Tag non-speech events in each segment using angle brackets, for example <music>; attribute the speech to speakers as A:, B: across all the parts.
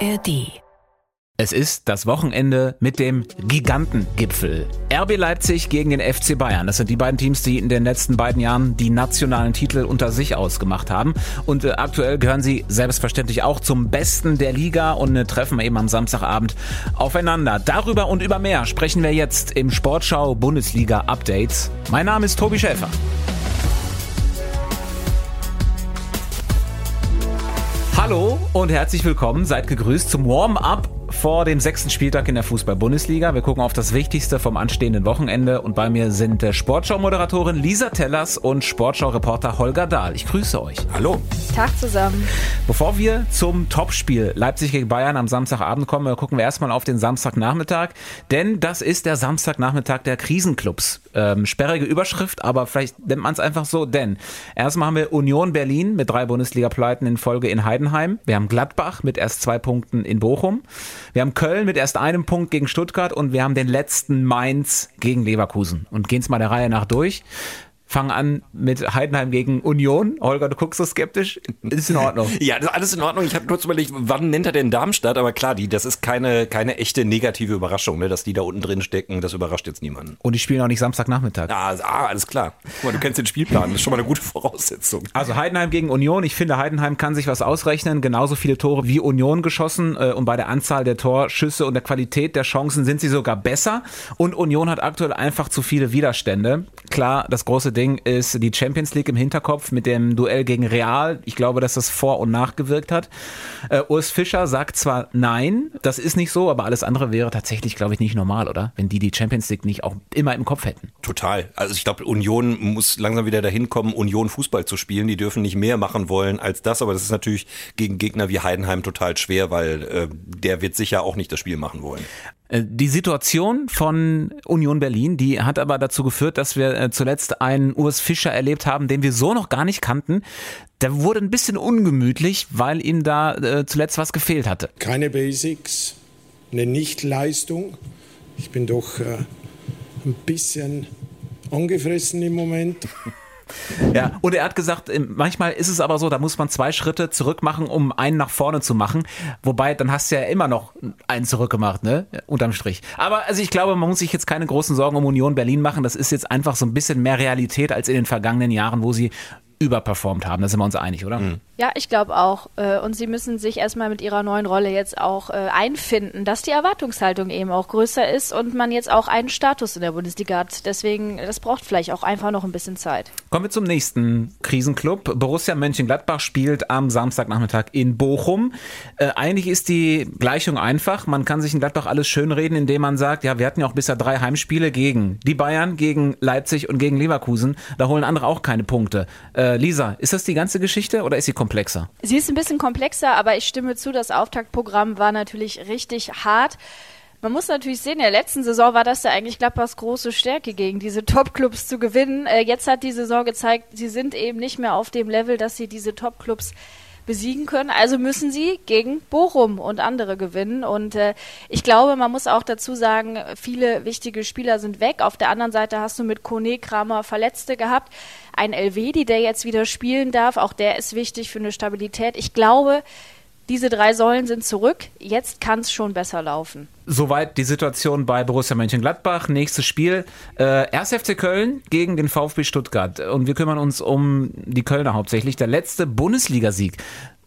A: ARD.
B: Es ist das Wochenende mit dem Gigantengipfel. RB Leipzig gegen den FC Bayern. Das sind die beiden Teams, die in den letzten beiden Jahren die nationalen Titel unter sich ausgemacht haben. Und äh, aktuell gehören sie selbstverständlich auch zum Besten der Liga und äh, treffen eben am Samstagabend aufeinander. Darüber und über mehr sprechen wir jetzt im Sportschau Bundesliga Updates. Mein Name ist Tobi Schäfer. Hallo und herzlich willkommen. Seid gegrüßt zum Warm-up vor dem sechsten Spieltag in der Fußball-Bundesliga. Wir gucken auf das Wichtigste vom anstehenden Wochenende und bei mir sind der Sportschau-Moderatorin Lisa Tellers und Sportschau-Reporter Holger Dahl. Ich grüße euch.
C: Hallo.
D: Tag zusammen.
B: Bevor wir zum Topspiel Leipzig gegen Bayern am Samstagabend kommen, gucken wir erstmal auf den Samstagnachmittag, denn das ist der Samstagnachmittag der Krisenclubs. Ähm, sperrige Überschrift, aber vielleicht nennt man es einfach so, denn erstmal haben wir Union Berlin mit drei Bundesliga-Pleiten in Folge in Heidenheim. Wir haben Gladbach mit erst zwei Punkten in Bochum. Wir haben Köln mit erst einem Punkt gegen Stuttgart und wir haben den letzten Mainz gegen Leverkusen. Und gehen es mal der Reihe nach durch fangen an mit Heidenheim gegen Union. Holger, du guckst so skeptisch. Ist in Ordnung. <laughs>
C: ja, das ist alles in Ordnung. Ich habe kurz überlegt, wann nennt er denn Darmstadt? Aber klar, die, das ist keine, keine echte negative Überraschung, ne? dass die da unten drin stecken. Das überrascht jetzt niemanden.
B: Und die spielen auch nicht Samstagnachmittag.
C: Ah, ah alles klar. Guck mal, du kennst den Spielplan. Das ist schon mal eine gute Voraussetzung.
B: Also Heidenheim gegen Union. Ich finde, Heidenheim kann sich was ausrechnen. Genauso viele Tore wie Union geschossen. Äh, und bei der Anzahl der Torschüsse und der Qualität der Chancen sind sie sogar besser. Und Union hat aktuell einfach zu viele Widerstände. Klar, das große Ding ist die Champions League im Hinterkopf mit dem Duell gegen Real. Ich glaube, dass das vor- und nachgewirkt hat. Äh, Urs Fischer sagt zwar nein, das ist nicht so, aber alles andere wäre tatsächlich, glaube ich, nicht normal, oder? Wenn die die Champions League nicht auch immer im Kopf hätten.
C: Total. Also ich glaube, Union muss langsam wieder dahin kommen, Union Fußball zu spielen. Die dürfen nicht mehr machen wollen als das, aber das ist natürlich gegen Gegner wie Heidenheim total schwer, weil äh, der wird sicher auch nicht das Spiel machen wollen.
B: Äh, die Situation von Union Berlin, die hat aber dazu geführt, dass wir äh, zuletzt Urs Fischer erlebt haben, den wir so noch gar nicht kannten. Der wurde ein bisschen ungemütlich, weil ihm da äh, zuletzt was gefehlt hatte.
E: Keine Basics, eine Nichtleistung. Ich bin doch äh, ein bisschen angefressen im Moment.
B: Ja, und er hat gesagt, manchmal ist es aber so, da muss man zwei Schritte zurück machen, um einen nach vorne zu machen. Wobei, dann hast du ja immer noch einen zurückgemacht, ne? Unterm Strich. Aber also ich glaube, man muss sich jetzt keine großen Sorgen um Union Berlin machen. Das ist jetzt einfach so ein bisschen mehr Realität als in den vergangenen Jahren, wo sie überperformt haben. Da sind wir uns einig, oder? Mhm.
D: Ja, ich glaube auch. Äh, und sie müssen sich erstmal mit ihrer neuen Rolle jetzt auch äh, einfinden, dass die Erwartungshaltung eben auch größer ist und man jetzt auch einen Status in der Bundesliga hat. Deswegen, das braucht vielleicht auch einfach noch ein bisschen Zeit.
B: Kommen wir zum nächsten Krisenclub. Borussia Mönchengladbach spielt am Samstagnachmittag in Bochum. Äh, eigentlich ist die Gleichung einfach. Man kann sich in Gladbach alles schönreden, indem man sagt, ja, wir hatten ja auch bisher drei Heimspiele gegen die Bayern, gegen Leipzig und gegen Leverkusen. Da holen andere auch keine Punkte. Lisa, ist das die ganze Geschichte oder ist sie komplexer?
D: Sie ist ein bisschen komplexer, aber ich stimme zu, das Auftaktprogramm war natürlich richtig hart. Man muss natürlich sehen, in der letzten Saison war das ja eigentlich Gladbachs große Stärke, gegen diese Top-Clubs zu gewinnen. Äh, jetzt hat die Saison gezeigt, sie sind eben nicht mehr auf dem Level, dass sie diese Top-Clubs besiegen können. Also müssen sie gegen Bochum und andere gewinnen. Und äh, ich glaube, man muss auch dazu sagen, viele wichtige Spieler sind weg. Auf der anderen Seite hast du mit Kone Kramer Verletzte gehabt. Ein Elvedi, der jetzt wieder spielen darf, auch der ist wichtig für eine Stabilität. Ich glaube, diese drei Säulen sind zurück. Jetzt kann es schon besser laufen.
B: Soweit die Situation bei Borussia Mönchengladbach. Nächstes Spiel. Äh, 1. FC Köln gegen den VfB Stuttgart. Und wir kümmern uns um die Kölner hauptsächlich. Der letzte Bundesligasieg.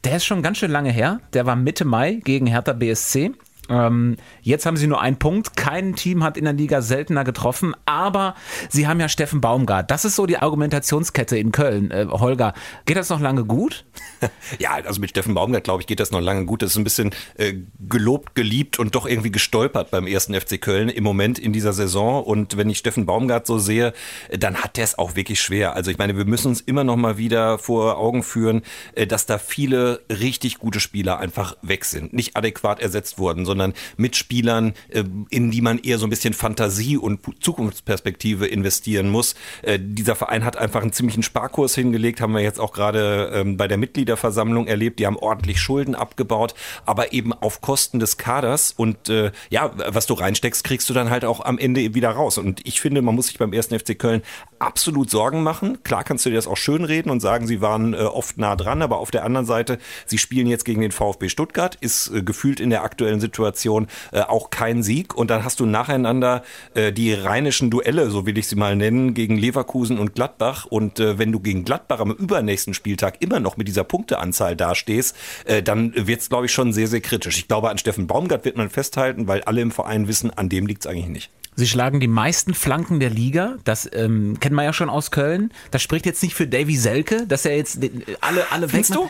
B: Der ist schon ganz schön lange her. Der war Mitte Mai gegen Hertha BSC. Ähm, jetzt haben sie nur einen Punkt. Kein Team hat in der Liga seltener getroffen, aber sie haben ja Steffen Baumgart. Das ist so die Argumentationskette in Köln. Äh, Holger, geht das noch lange gut? <laughs>
C: ja, also mit Steffen Baumgart, glaube ich, geht das noch lange gut. Das ist ein bisschen äh, gelobt, geliebt und doch irgendwie gestolpert beim ersten FC Köln im Moment in dieser Saison. Und wenn ich Steffen Baumgart so sehe, dann hat der es auch wirklich schwer. Also ich meine, wir müssen uns immer noch mal wieder vor Augen führen, äh, dass da viele richtig gute Spieler einfach weg sind, nicht adäquat ersetzt wurden, sondern sondern mit Spielern, äh, in die man eher so ein bisschen Fantasie und Zukunftsperspektive investieren muss. Äh, dieser Verein hat einfach einen ziemlichen Sparkurs hingelegt, haben wir jetzt auch gerade ähm, bei der Mitgliederversammlung erlebt. Die haben ordentlich Schulden abgebaut, aber eben auf Kosten des Kaders. Und äh, ja, was du reinsteckst, kriegst du dann halt auch am Ende wieder raus. Und ich finde, man muss sich beim ersten FC Köln absolut Sorgen machen. Klar kannst du dir das auch schönreden und sagen, sie waren oft nah dran, aber auf der anderen Seite, sie spielen jetzt gegen den VfB Stuttgart, ist gefühlt in der aktuellen Situation äh, auch kein Sieg. Und dann hast du nacheinander äh, die rheinischen Duelle, so will ich sie mal nennen, gegen Leverkusen und Gladbach. Und äh, wenn du gegen Gladbach am übernächsten Spieltag immer noch mit dieser Punkteanzahl dastehst, äh, dann wird es, glaube ich, schon sehr, sehr kritisch. Ich glaube, an Steffen Baumgart wird man festhalten, weil alle im Verein wissen, an dem liegt es eigentlich nicht.
B: Sie schlagen die meisten Flanken der Liga. Das ähm, kennt man ja schon aus Köln. Das spricht jetzt nicht für Davy Selke, dass er jetzt alle, alle
C: Findest du?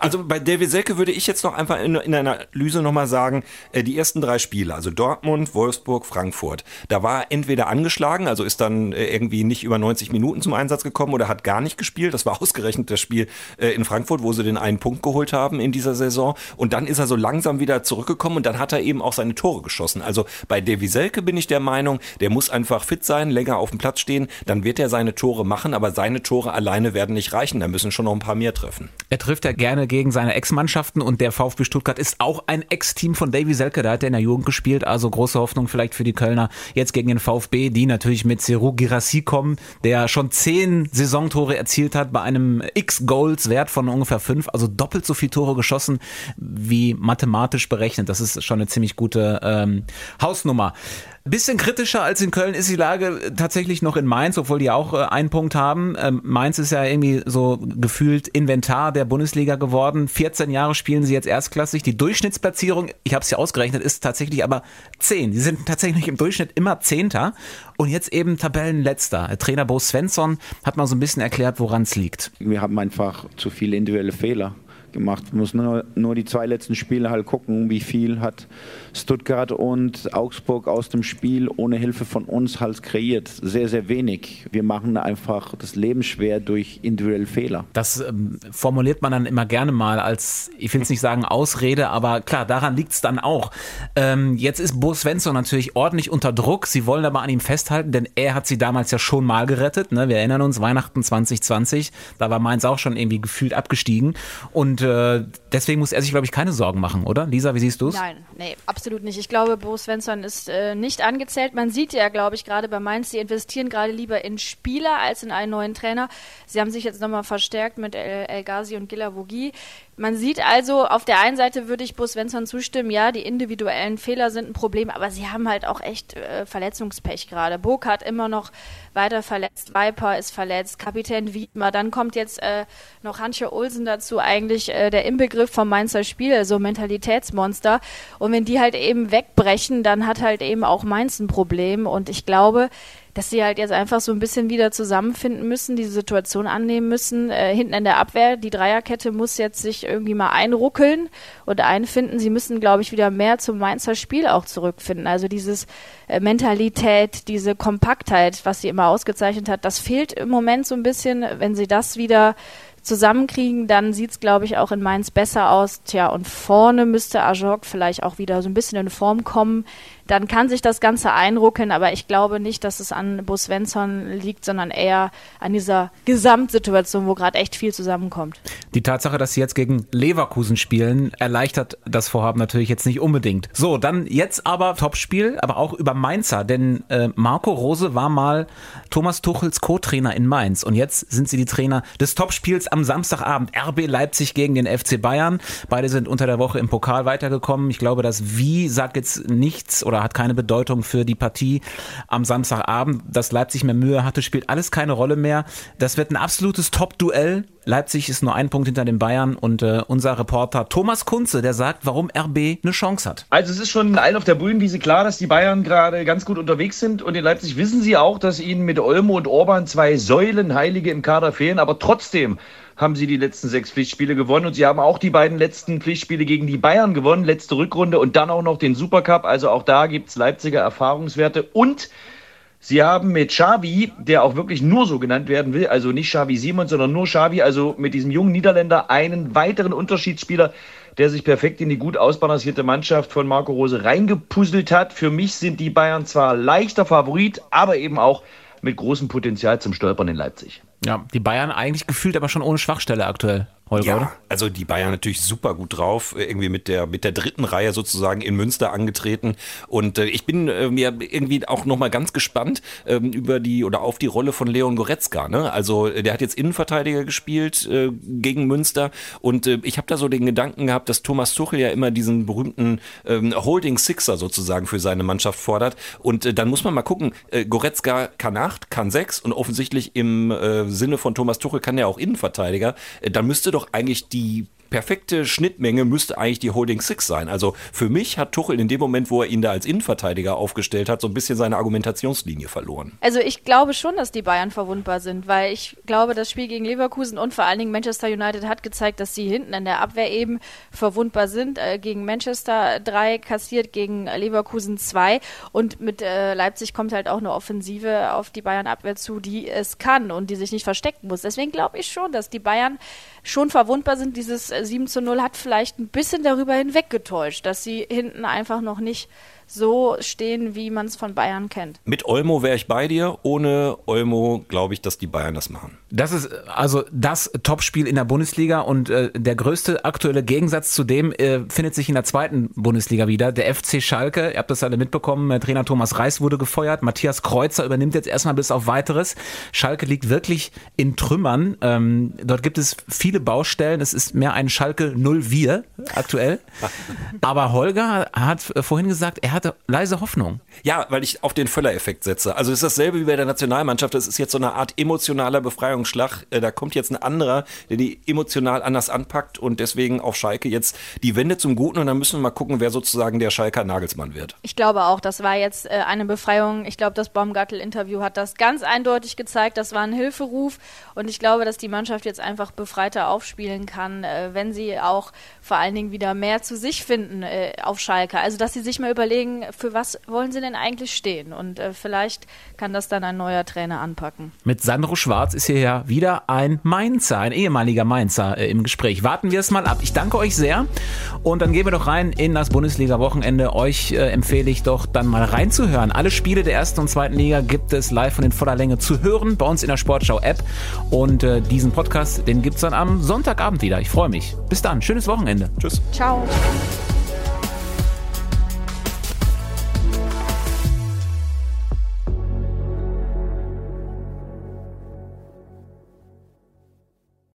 C: Also bei David Selke würde ich jetzt noch einfach in, in einer Analyse nochmal sagen, äh, die ersten drei Spiele, also Dortmund, Wolfsburg, Frankfurt, da war er entweder angeschlagen, also ist dann äh, irgendwie nicht über 90 Minuten zum Einsatz gekommen oder hat gar nicht gespielt. Das war <laughs> ausgerechnet das Spiel äh, in Frankfurt, wo sie den einen Punkt geholt haben in dieser Saison. Und dann ist er so langsam wieder zurückgekommen und dann hat er eben auch seine Tore geschossen. Also bei Davy Selke bin ich der Meinung, der muss einfach fit sein, länger auf dem Platz stehen, dann wird er seine Tore machen, aber seine Tore alleine werden nicht reichen. Da müssen schon noch ein paar mehr treffen.
B: Er trifft ja gerne gerne gegen seine Ex-Mannschaften und der VfB Stuttgart ist auch ein Ex-Team von Davy Selke, da hat er in der Jugend gespielt, also große Hoffnung vielleicht für die Kölner jetzt gegen den VfB, die natürlich mit Seru Girassi kommen, der schon zehn Saisontore erzielt hat bei einem X-Goals-Wert von ungefähr fünf, also doppelt so viel Tore geschossen wie mathematisch berechnet. Das ist schon eine ziemlich gute ähm, Hausnummer. Bisschen kritischer als in Köln ist die Lage tatsächlich noch in Mainz, obwohl die auch äh, einen Punkt haben. Ähm, Mainz ist ja irgendwie so gefühlt Inventar der Bundesliga geworden. 14 Jahre spielen sie jetzt erstklassig. Die Durchschnittsplatzierung, ich habe es ja ausgerechnet, ist tatsächlich aber 10. Sie sind tatsächlich im Durchschnitt immer Zehnter und jetzt eben Tabellenletzter. Trainer Bo Svensson hat mal so ein bisschen erklärt, woran es liegt.
A: Wir haben einfach zu viele individuelle Fehler gemacht. Man muss nur, nur die zwei letzten Spiele halt gucken, wie viel hat Stuttgart und Augsburg aus dem Spiel ohne Hilfe von uns halt kreiert. Sehr, sehr wenig. Wir machen einfach das Leben schwer durch individuelle Fehler.
B: Das ähm, formuliert man dann immer gerne mal als, ich will es nicht sagen Ausrede, aber klar, daran liegt es dann auch. Ähm, jetzt ist Bo Svensson natürlich ordentlich unter Druck. Sie wollen aber an ihm festhalten, denn er hat sie damals ja schon mal gerettet. Ne? Wir erinnern uns, Weihnachten 2020, da war Mainz auch schon irgendwie gefühlt abgestiegen. Und äh, deswegen muss er sich, glaube ich, keine Sorgen machen, oder? Lisa, wie siehst du es?
D: Nein, nee, absolut nicht. Ich glaube, Bo Svensson ist äh, nicht angezählt. Man sieht ja, glaube ich, gerade bei Mainz, sie investieren gerade lieber in Spieler als in einen neuen Trainer. Sie haben sich jetzt nochmal verstärkt mit El, El Ghazi und Gilavogi. Man sieht also, auf der einen Seite würde ich Bo Svensson zustimmen, ja, die individuellen Fehler sind ein Problem, aber sie haben halt auch echt äh, Verletzungspech gerade. Burkhardt immer noch weiter verletzt, Viper ist verletzt, Kapitän Wiedmer, dann kommt jetzt äh, noch Hansche Olsen dazu, eigentlich äh, der Inbegriff vom Mainzer Spiel, so Mentalitätsmonster. Und wenn die halt eben wegbrechen, dann hat halt eben auch Mainz ein Problem. Und ich glaube, dass sie halt jetzt einfach so ein bisschen wieder zusammenfinden müssen, diese Situation annehmen müssen. Äh, hinten in der Abwehr, die Dreierkette muss jetzt sich irgendwie mal einruckeln und einfinden. Sie müssen, glaube ich, wieder mehr zum Mainzer Spiel auch zurückfinden. Also dieses äh, Mentalität, diese Kompaktheit, was sie immer ausgezeichnet hat, das fehlt im Moment so ein bisschen. Wenn sie das wieder zusammenkriegen, dann sieht's glaube ich, auch in Mainz besser aus. Tja, und vorne müsste Ajok vielleicht auch wieder so ein bisschen in Form kommen. Dann kann sich das Ganze einruckeln, aber ich glaube nicht, dass es an Bo Svensson liegt, sondern eher an dieser Gesamtsituation, wo gerade echt viel zusammenkommt.
B: Die Tatsache, dass sie jetzt gegen Leverkusen spielen, erleichtert das Vorhaben natürlich jetzt nicht unbedingt. So, dann jetzt aber Topspiel, aber auch über Mainzer, denn äh, Marco Rose war mal Thomas Tuchels Co-Trainer in Mainz und jetzt sind sie die Trainer des Topspiels am Samstagabend. RB Leipzig gegen den FC Bayern. Beide sind unter der Woche im Pokal weitergekommen. Ich glaube, das Wie sagt jetzt nichts oder hat keine Bedeutung für die Partie am Samstagabend. Dass Leipzig mehr Mühe hatte, spielt alles keine Rolle mehr. Das wird ein absolutes Top-Duell. Leipzig ist nur ein Punkt hinter den Bayern und äh, unser Reporter Thomas Kunze, der sagt, warum RB eine Chance hat.
F: Also es ist schon allen auf der Bühnenwiese klar, dass die Bayern gerade ganz gut unterwegs sind und in Leipzig wissen sie auch, dass ihnen mit Olmo und Orban zwei Säulenheilige im Kader fehlen, aber trotzdem haben sie die letzten sechs Pflichtspiele gewonnen und sie haben auch die beiden letzten Pflichtspiele gegen die Bayern gewonnen, letzte Rückrunde und dann auch noch den Supercup. Also auch da gibt es Leipziger Erfahrungswerte und Sie haben mit Xavi, der auch wirklich nur so genannt werden will, also nicht Xavi Simon, sondern nur Xavi, also mit diesem jungen Niederländer einen weiteren Unterschiedsspieler, der sich perfekt in die gut ausbalancierte Mannschaft von Marco Rose reingepuzzelt hat. Für mich sind die Bayern zwar leichter Favorit, aber eben auch mit großem Potenzial zum Stolpern in Leipzig.
B: Ja, die Bayern eigentlich gefühlt aber schon ohne Schwachstelle aktuell. Holger,
C: ja,
B: oder?
C: also die Bayern natürlich super gut drauf, irgendwie mit der mit der dritten Reihe sozusagen in Münster angetreten und äh, ich bin äh, mir irgendwie auch noch mal ganz gespannt ähm, über die oder auf die Rolle von Leon Goretzka. Ne? Also der hat jetzt Innenverteidiger gespielt äh, gegen Münster und äh, ich habe da so den Gedanken gehabt, dass Thomas Tuchel ja immer diesen berühmten ähm, Holding Sixer sozusagen für seine Mannschaft fordert und äh, dann muss man mal gucken. Äh, Goretzka kann acht, kann sechs und offensichtlich im äh, Sinne von Thomas Tuchel kann er auch Innenverteidiger. Äh, dann müsste doch eigentlich die perfekte Schnittmenge müsste eigentlich die Holding Six sein. Also für mich hat Tuchel in dem Moment, wo er ihn da als Innenverteidiger aufgestellt hat, so ein bisschen seine Argumentationslinie verloren.
D: Also ich glaube schon, dass die Bayern verwundbar sind, weil ich glaube, das Spiel gegen Leverkusen und vor allen Dingen Manchester United hat gezeigt, dass sie hinten in der Abwehr eben verwundbar sind. Äh, gegen Manchester 3 kassiert, gegen Leverkusen 2 und mit äh, Leipzig kommt halt auch eine Offensive auf die Bayern-Abwehr zu, die es kann und die sich nicht verstecken muss. Deswegen glaube ich schon, dass die Bayern schon verwundbar sind. Dieses 7 zu 0 hat vielleicht ein bisschen darüber hinweggetäuscht, dass sie hinten einfach noch nicht so stehen, wie man es von Bayern kennt.
C: Mit Olmo wäre ich bei dir. Ohne Olmo glaube ich, dass die Bayern das machen.
B: Das ist also das Topspiel in der Bundesliga und äh, der größte aktuelle Gegensatz zu dem äh, findet sich in der zweiten Bundesliga wieder. Der FC Schalke, ihr habt das alle mitbekommen, äh, Trainer Thomas Reis wurde gefeuert, Matthias Kreuzer übernimmt jetzt erstmal bis auf weiteres. Schalke liegt wirklich in Trümmern. Ähm, dort gibt es viele Baustellen. Es ist mehr ein Schalke 0 Wir aktuell. <laughs> Aber Holger hat vorhin gesagt, er hatte leise Hoffnung.
C: Ja, weil ich auf den Völler-Effekt setze. Also es ist dasselbe wie bei der Nationalmannschaft. Das ist jetzt so eine Art emotionaler Befreiungsschlag. Äh, Da kommt jetzt ein anderer, der die emotional anders anpackt und deswegen auf Schalke jetzt die Wende zum Guten. Und dann müssen wir mal gucken, wer sozusagen der Schalker Nagelsmann wird.
D: Ich glaube auch, das war jetzt äh, eine Befreiung. Ich glaube, das Baumgartel-Interview hat das ganz eindeutig gezeigt. Das war ein Hilferuf. Und ich glaube, dass die Mannschaft jetzt einfach befreiter aufspielen kann, äh, wenn sie auch vor allen Dingen wieder mehr zu sich finden auf Schalke. Also, dass sie sich mal überlegen, für was wollen sie denn eigentlich stehen? Und äh, vielleicht kann das dann ein neuer Trainer anpacken.
B: Mit Sandro Schwarz ist hier ja wieder ein Mainzer, ein ehemaliger Mainzer äh, im Gespräch. Warten wir es mal ab. Ich danke euch sehr und dann gehen wir doch rein in das Bundesliga-Wochenende. Euch äh, empfehle ich doch dann mal reinzuhören. Alle Spiele der ersten und zweiten Liga gibt es live und in voller Länge zu hören bei uns in der Sportschau-App und äh, diesen Podcast, den gibt es dann am Sonntagabend wieder. Ich freue mich. Bis dann, schönes Wochenende.
C: Tschüss.
D: Ciao.